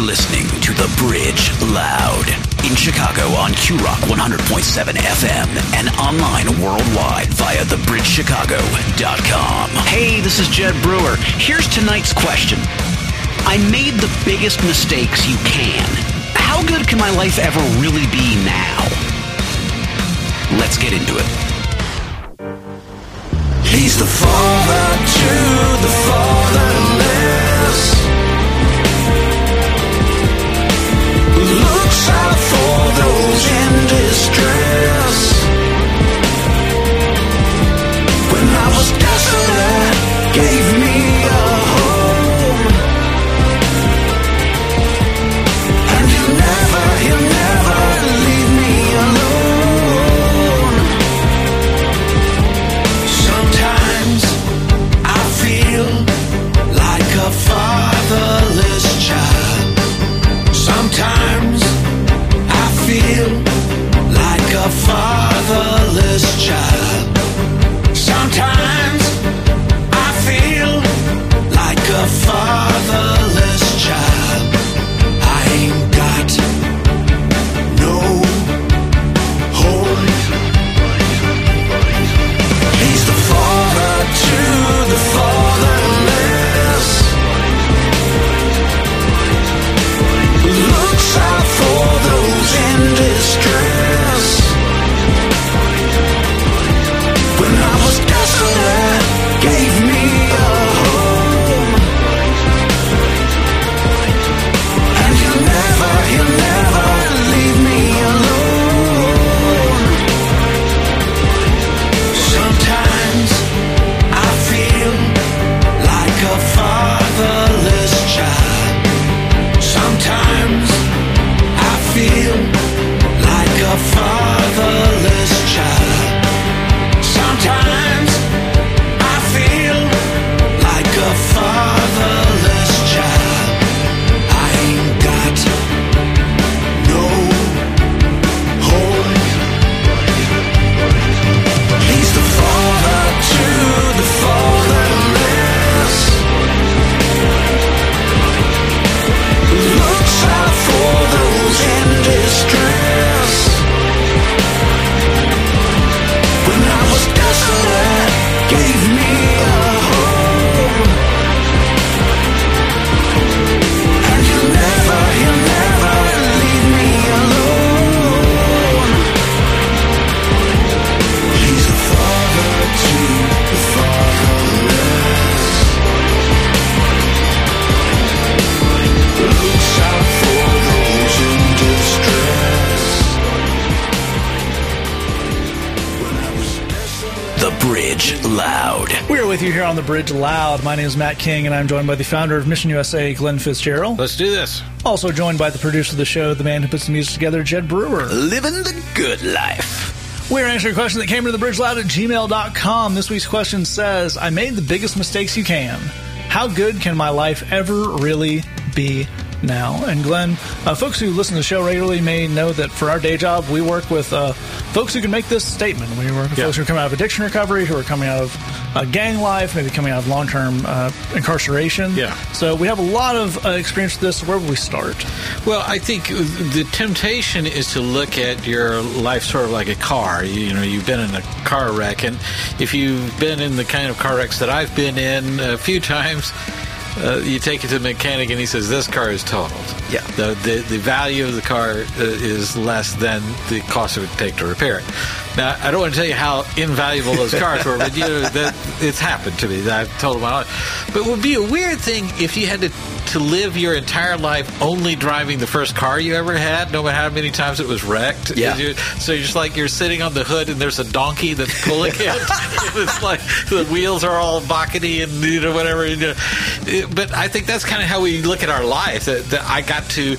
listening to The Bridge Loud in Chicago on Q Rock 100.7 FM and online worldwide via thebridgechicago.com. Hey, this is Jed Brewer. Here's tonight's question. I made the biggest mistakes you can. How good can my life ever really be now? Let's get into it. He's the father to the fatherless. Looks out for those in distress. The Bridge Loud. My name is Matt King, and I'm joined by the founder of Mission USA, Glen Fitzgerald. Let's do this. Also joined by the producer of the show, the man who puts the music together, Jed Brewer. Living the good life. We're answering a question that came to the bridge loud at gmail.com. This week's question says, I made the biggest mistakes you can. How good can my life ever really be now? And Glen, uh, folks who listen to the show regularly may know that for our day job, we work with uh, folks who can make this statement. We work with Yeah. folks who are coming out of addiction recovery, who are coming out of uh, gang life, maybe coming out of long term uh, incarceration. Yeah. So we have a lot of uh, experience with this. Where would we start? Well, I think the temptation is to look at your life sort of like a car. You, you know, you've been in a car wreck, and if you've been in the kind of car wrecks that I've been in a few times, uh, you take it to the mechanic, and he says this car is totaled. Yeah. The the, the value of the car uh, is less than the cost it would take to repair it. Now, I don't want to tell you how invaluable those cars were, but you know that it's happened to me. I've told my life. But it would be a weird thing if you had to to live your entire life only driving the first car you ever had, no matter how many times it was wrecked. Yeah. You- so you're just like you're sitting on the hood and there's a donkey that's pulling it. it's like the wheels are all bockety and you know whatever. You know. But I think that's kind of how we look at our life. That, that I got to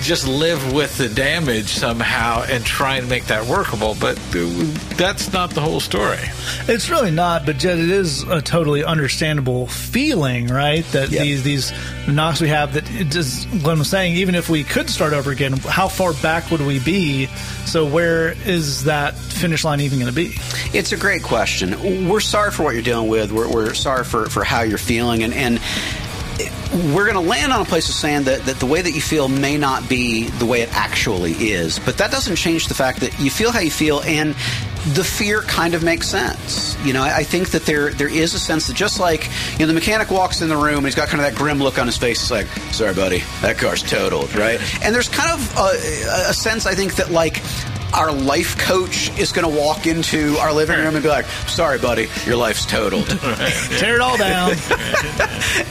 just live with the damage somehow and try and make that workable. But that's not the whole story. It's really not, but Jed, it is a totally understandable feeling, right? That Yeah. these these knocks we have. That it just Glen was saying, even if we could start over again, how far back would we be? So where is that finish line even going to be? It's a great question. We're sorry for what you're dealing with. We're, we're sorry for, for how you're feeling. And, and we're going to land on a place of saying that, that the way that you feel may not be the way it actually is. But that doesn't change the fact that you feel how you feel and the fear kind of makes sense. You know, I, I think that there there is a sense that just like, you know, the mechanic walks in the room and he's got kind of that grim look on his face. He's like, sorry, buddy, that car's totaled, right? And there's kind of a, a sense, I think, that like, our life coach is going to walk into our living room and be like, "Sorry, buddy, your life's totaled." Tear it all down.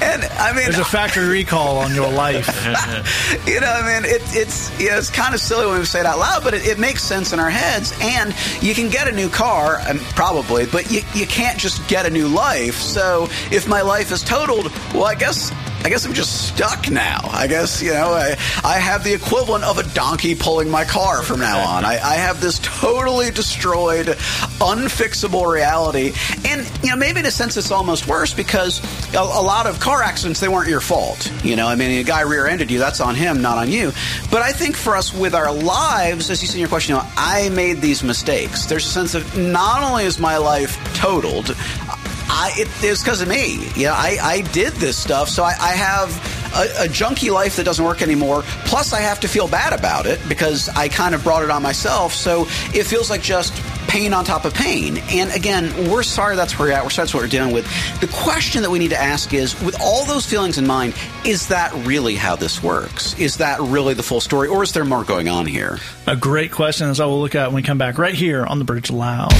and I mean, There's a factory recall on your life. you know, I mean, it, it's you know, it's kind of silly when we say it out loud, but it, it makes sense in our heads. And you can get a new car, um, probably, but you, you can't just get a new life. So if my life is totaled, well, I guess I guess I'm just stuck now. I guess, you know, I, I have the equivalent of a donkey pulling my car from now on. I, I have this totally destroyed, unfixable reality. And, you know, maybe in a sense it's almost worse because a, a lot of car accidents, they weren't your fault. You know, I mean, a guy rear ended you, that's on him, not on you. But I think for us with our lives, as you said in your question, you know, I made these mistakes. There's a sense of not only is my life totaled, I, because of me. Yeah, I, I did this stuff, so I, I have a, a junky life that doesn't work anymore. Plus, I have to feel bad about it because I kind of brought it on myself. So it feels like just pain on top of pain. And again, we're sorry that's where we're at. We're sorry that's what we're dealing with. The question that we need to ask is, with all those feelings in mind, is that really how this works? Is that really the full story, or is there more going on here? A great question, as I will look at when we come back right here on the Bridge Loud.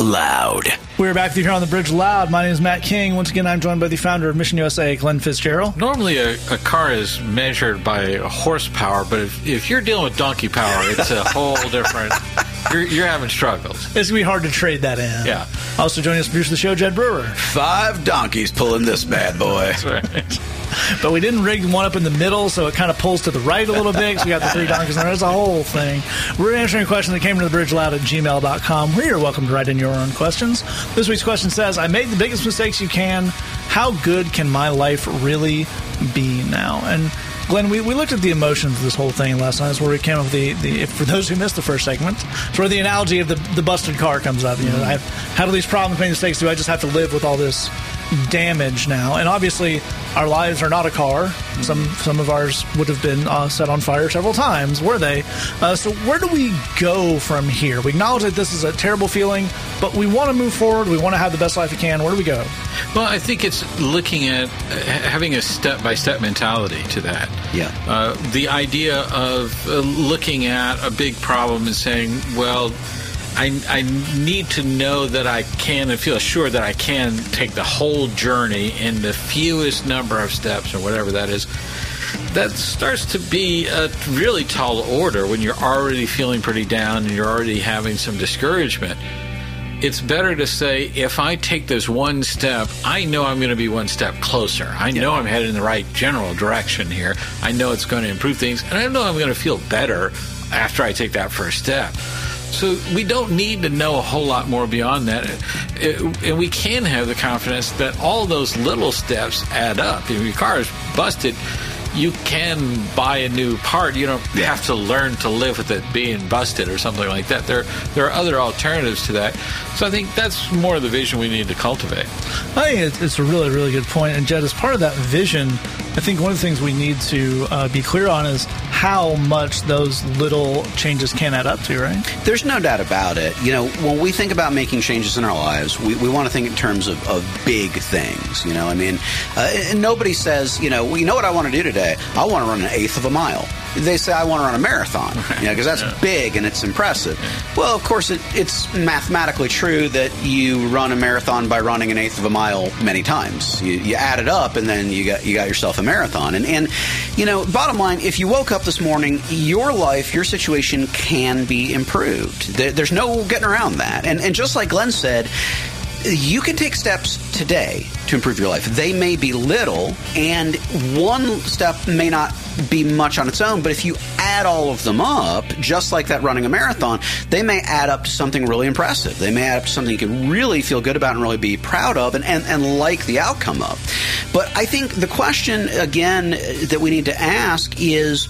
Loud. We're back with you here on the Bridge Loud. My name is Matt King. Once again, I'm joined by the founder of Mission USA, Glen Fitzgerald. Normally, a, a car is measured by horsepower, but if, if you're dealing with donkey power, it's a whole different. You're, you're having struggles. It's going to be hard to trade that in. Yeah. Also joining us, producer of the show, Jed Brewer. Five donkeys pulling this bad boy. That's right. But we didn't rig one up in the middle, so it kind of pulls to the right a little bit. So we got the three donkeys, and there's a whole thing. We're answering questions that came to the bridge loud at gmail.com. Where you're welcome to write in your own questions. This week's question says I made the biggest mistakes you can. How good can my life really be now? And Glen, we, we looked at the emotions of this whole thing last night. That's where we came up with the, the for those who missed the first segment, it's where the analogy of the, the busted car comes up. You know, I have had all these problems, making mistakes. Do I just have to live with all this damage now? And obviously, our lives are not a car. Some some of ours would have been uh, set on fire several times, were they? Uh, so where do we go from here? We acknowledge that this is a terrible feeling, but we want to move forward. We want to have the best life we can. Where do we go? Well, I think it's looking at uh, having a step by step mentality to that. Yeah. Uh, the idea of uh, looking at a big problem and saying, well, I, I need to know that I can and feel assured that I can take the whole journey in the fewest number of steps or whatever that is. That starts to be a really tall order when you're already feeling pretty down and you're already having some discouragement it's better to say if I take this one step, I know I'm going to be one step closer. I know I'm headed in the right general direction here. I know it's going to improve things, and I know I'm going to feel better after I take that first step. So we don't need to know a whole lot more beyond that, It- and we can have the confidence that all those little steps add up. If your car is busted. You can buy a new part. You don't have to learn to live with it being busted or something like that. There, there are other alternatives to that. So I think that's more of the vision we need to cultivate. I think it's, it's a really, really good point. And Jed, as part of that vision, I think one of the things we need to uh, be clear on is how much those little changes can add up to, right? There's no doubt about it. You know, when we think about making changes in our lives, we, we want to think in terms of, of big things. You know, I mean, uh, nobody says, you know, well, you know what I want to do today? I want to run an eighth of a mile. They say I want to run a marathon, you know, because that's big and it's impressive. Well, of course, it, it's mathematically true that you run a marathon by running an eighth of a mile many times. You, you add it up, and then you got you got yourself a marathon. And and you know, bottom line, if you woke up this morning, your life, your situation can be improved. There, there's no getting around that. And and just like Glen said you can take steps today to improve your life. They may be little, and one step may not be much on its own, but if you add all of them up, just like that running a marathon, they may add up to something really impressive. They may add up to something you can really feel good about and really be proud of and, and, and like the outcome of. But I think the question, again, that we need to ask is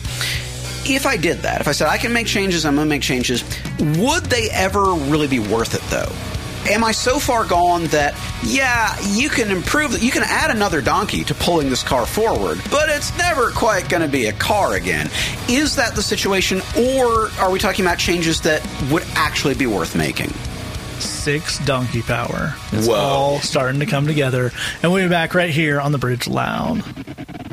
if I did that, if I said I can make changes, I'm going to make changes, would they ever really be worth it though? Am I so far gone that, yeah, you can improve, you can add another donkey to pulling this car forward, but it's never quite going to be a car again? Is that the situation, or are we talking about changes that would actually be worth making? Six donkey power. It's Whoa. all starting to come together. And we'll be back right here on the Bridge Loud. Loud.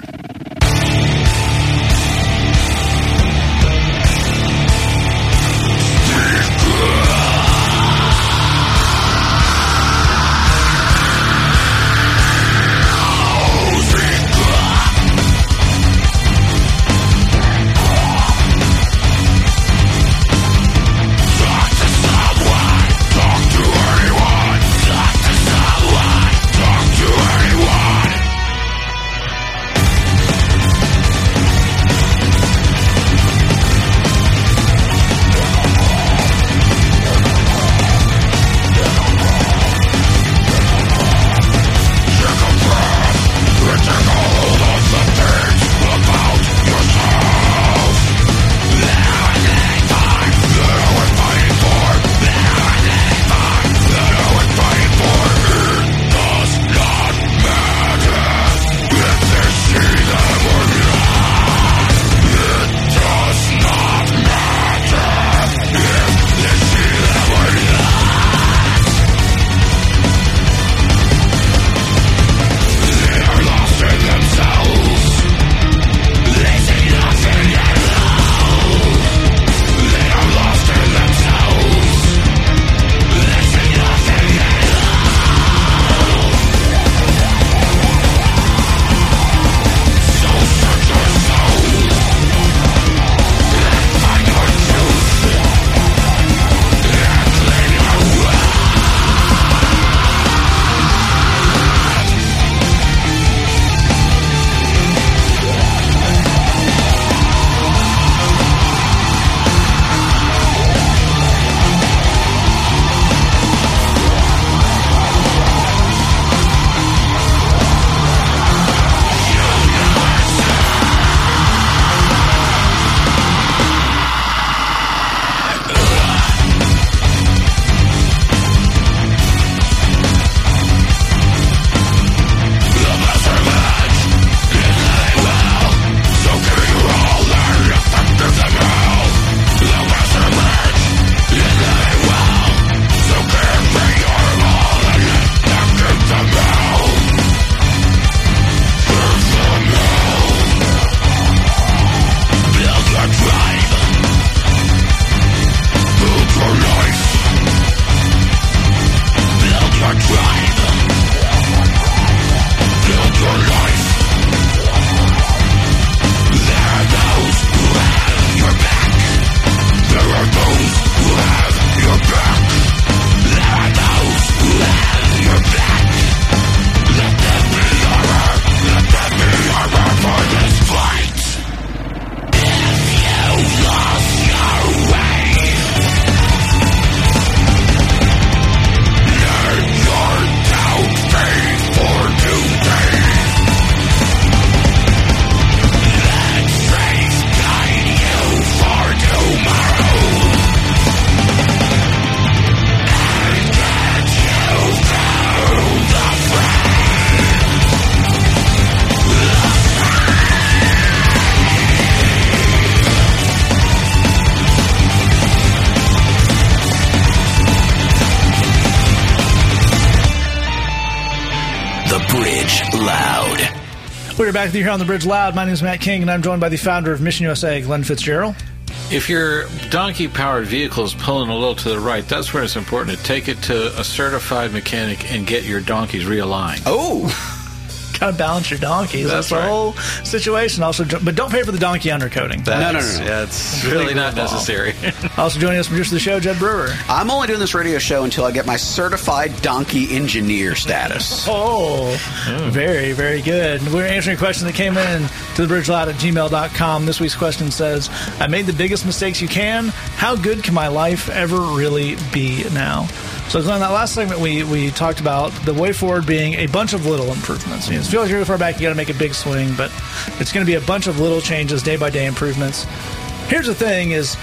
Back with you here on the Bridge Loud. My name is Matt King, and I'm joined by the founder of Mission USA, Glen Fitzgerald. If your donkey powered vehicle is pulling a little to the right, that's where it's important to take it to a certified mechanic and get your donkeys realigned. Oh, Got to balance your donkeys. That's That's, the right. whole situation. Also, but don't pay for the donkey undercoating. no, no, no. Yeah, it's really not necessary. Also joining us, producer of the show, Jed Brewer. I'm only doing this radio show until I get my certified donkey engineer status. Oh, very, very good. We're answering a question that came in to the bridgeloud at gmail.com. This week's question says, I made the biggest mistakes you can. How good can my life ever really be now? So, Glen, that last segment we, we talked about the way forward being a bunch of little improvements. You know, it mm-hmm. feels like you're really far back, you got to make a big swing, but it's going to be a bunch of little changes, day by day improvements. Here's the thing is,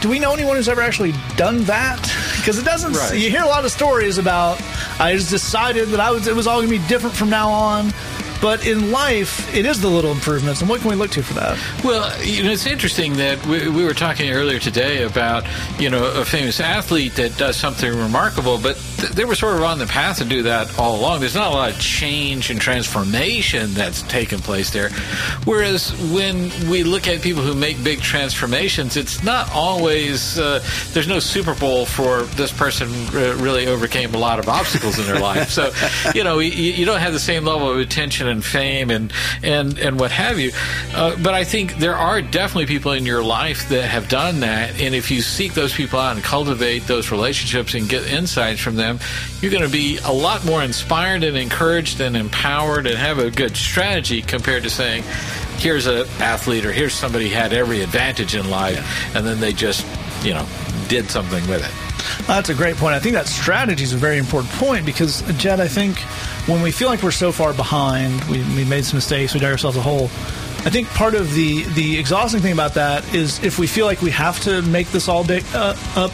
do we know anyone who's ever actually done that? Because it doesn't. Right. You hear a lot of stories about I just decided that I was it was all going to be different from now on. But in life, it is the little improvements, and what can we look to for that? Well, you know, it's interesting that we, we were talking earlier today about, you know, a famous athlete that does something remarkable, but th- they were sort of on the path to do that all along. There's not a lot of change and transformation that's taken place there. Whereas when we look at people who make big transformations, it's not always, uh, there's no Super Bowl for this person really overcame a lot of obstacles in their life. So, you know, you, you don't have the same level of attention and fame and and and what have you. Uh, but I think there are definitely people in your life that have done that, and if you seek those people out and cultivate those relationships and get insights from them, you're going to be a lot more inspired and encouraged and empowered and have a good strategy compared to saying. Here's an athlete, or here's somebody who had every advantage in life, and then they just, you know, did something with it. That's a great point. I think that strategy is a very important point because, Jed, I think when we feel like we're so far behind, we, we made some mistakes, we dug ourselves a hole. I think part of the the exhausting thing about that is if we feel like we have to make this all big, uh, up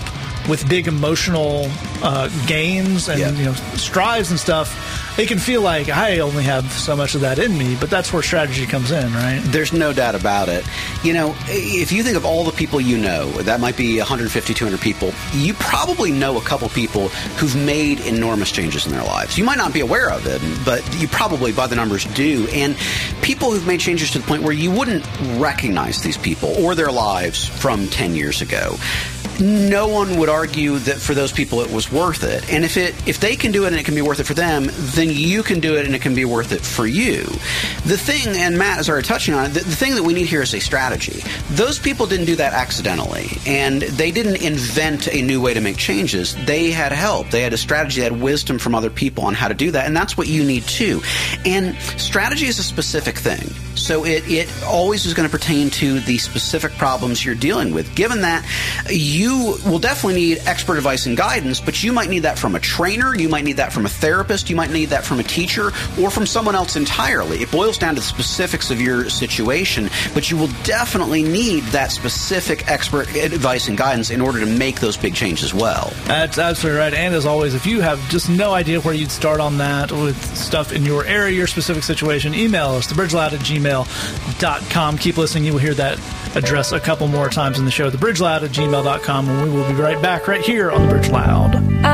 with big emotional uh, gains and Yeah. you know strides and stuff, it can feel like I only have so much of that in me. But that's where strategy comes in, right? There's no doubt about it. You know, if you think of all the people you know, that might be 150, 200 people, you probably know a couple people who've made enormous changes in their lives. You might not be aware of it, but you probably, by the numbers, do. And people who've made changes to the point where you wouldn't recognize these people or their lives from 10 years ago. No one would argue that for those people it was worth it. And if it if they can do it and it can be worth it for them, then you can do it and it can be worth it for you. The thing, and Matt is already touching on it, the, the thing that we need here is a strategy. Those people didn't do that accidentally, and they didn't invent a new way to make changes. They had help. They had a strategy, they had wisdom from other people on how to do that, and that's what you need too. And strategy is a specific thing. So it, it always is going to pertain to the specific problems you're dealing with. Given that, you will definitely need expert advice and guidance, but you might need that from a trainer, you might need that from a therapist, you might need that from a teacher, or from someone else entirely. It boils down to the specifics of your situation, but you will definitely need that specific expert advice and guidance in order to make those big changes well. That's absolutely right. And as always, if you have just no idea where you'd start on that with stuff in your area, your specific situation, email us, thebridgeloud at gmail.com. Keep listening. You will hear that address a couple more times in the show, thebridgeloud at gmail.com. And we will be right back right here on The Bridge Loud.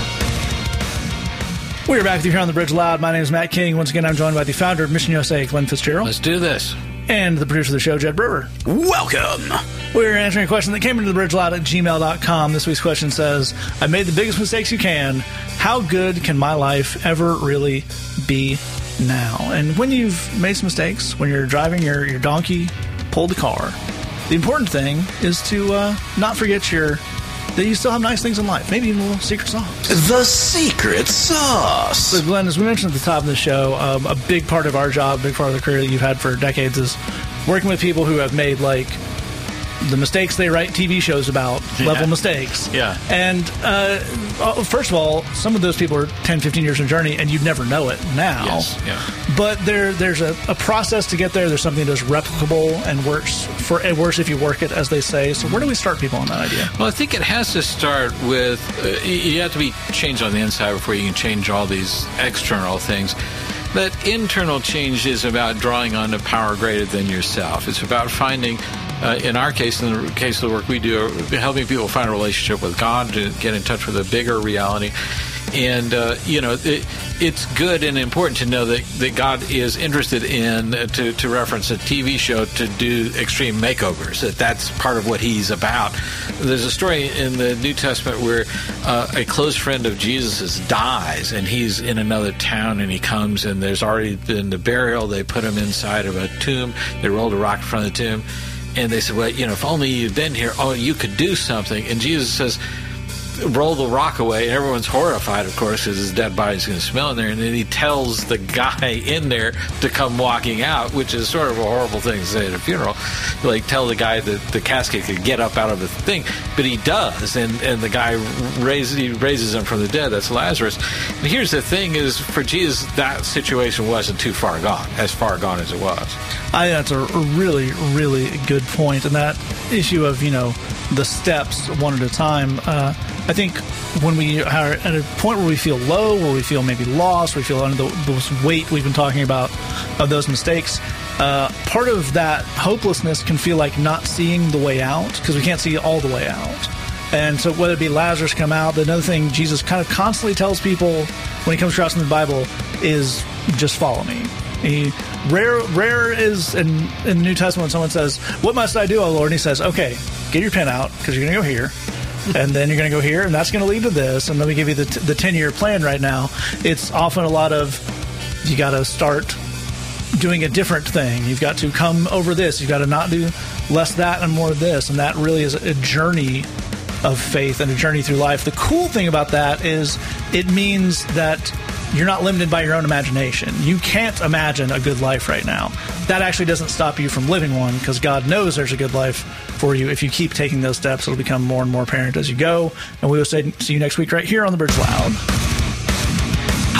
We're back with you here on the Bridge Loud. My name is Matt King. Once again, I'm joined by the founder of Mission USA, Glen Fitzgerald, Let's do this. and the producer of the show, Jed Brewer. Welcome. We're answering a question that came into the bridge loud at gmail.com. This week's question says, I made the biggest mistakes you can. How good can my life ever really be now? And when you've made some mistakes, when you're driving your, your donkey, pull the car, the important thing is to uh, not forget your that you still have nice things in life, maybe even a little secret sauce. The secret sauce. So, Glen, as we mentioned at the top of the show, um, a big part of our job, a big part of the career that you've had for decades is working with people who have made like the mistakes they write TV shows about, level mistakes. Yeah. And uh, uh, first of all, some of those people are 10, 15 years in journey, and you'd never know it now. Yes, yeah. But there, there's a, a process to get there. There's something that's replicable and works for and worse if you work it, as they say. So, where do we start people on that idea? Well, I think it has to start with uh, you have to be changed on the inside before you can change all these external things. But internal change is about drawing on a power greater than yourself. It's about finding, uh, in our case, in the case of the work we do, helping people find a relationship with God to get in touch with a bigger reality. And uh, you know, it, it's good and important to know that, that God is interested in uh, to, to reference a TV show to do extreme makeovers. That that's part of what He's about. There's a story in the New Testament where uh, a close friend of Jesus dies, and he's in another town, and he comes, and there's already been the burial. They put him inside of a tomb. They rolled a rock in front of the tomb, and they said, "Well, you know, if only you'd been here, oh, you could do something." And Jesus says roll the rock away, and everyone's horrified, of course, because his dead body's going to smell in there. And then he tells the guy in there to come walking out, which is sort of a horrible thing to say at a funeral. Like tell the guy that the casket could get up out of the thing, but he does, and and the guy raises he raises him from the dead. That's Lazarus. And here's the thing: is for Jesus, that situation wasn't too far gone, as far gone as it was. I think that's a really, really good point. And that issue of, you know, the steps one at a time. Uh, I think when we are at a point where we feel low, where we feel maybe lost, we feel under the, this weight we've been talking about of those mistakes, uh, part of that hopelessness can feel like not seeing the way out because we can't see all the way out. And so, whether it be Lazarus come out, another thing Jesus kind of constantly tells people when he comes across in the Bible is just follow me. He rare rare is in, in the New Testament when someone says, "What must I do, O Lord?" and he says, "Okay, get your pen out because you're going to go here." And then you're going to go here, and that's going to lead to this. And let me give you the, the 10 year plan right now. It's often a lot of you got to start doing a different thing. You've got to come over this. You've got to not do less that and more of this. And that really is a journey of faith and a journey through life. The cool thing about that is it means that you're not limited by your own imagination. You can't imagine a good life right now. That actually doesn't stop you from living one because God knows there's a good life for you. If you keep taking those steps, it'll become more and more apparent as you go. And we will say, see you next week right here on the Bridge Loud.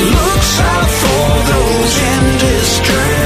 Looks out for those in distress.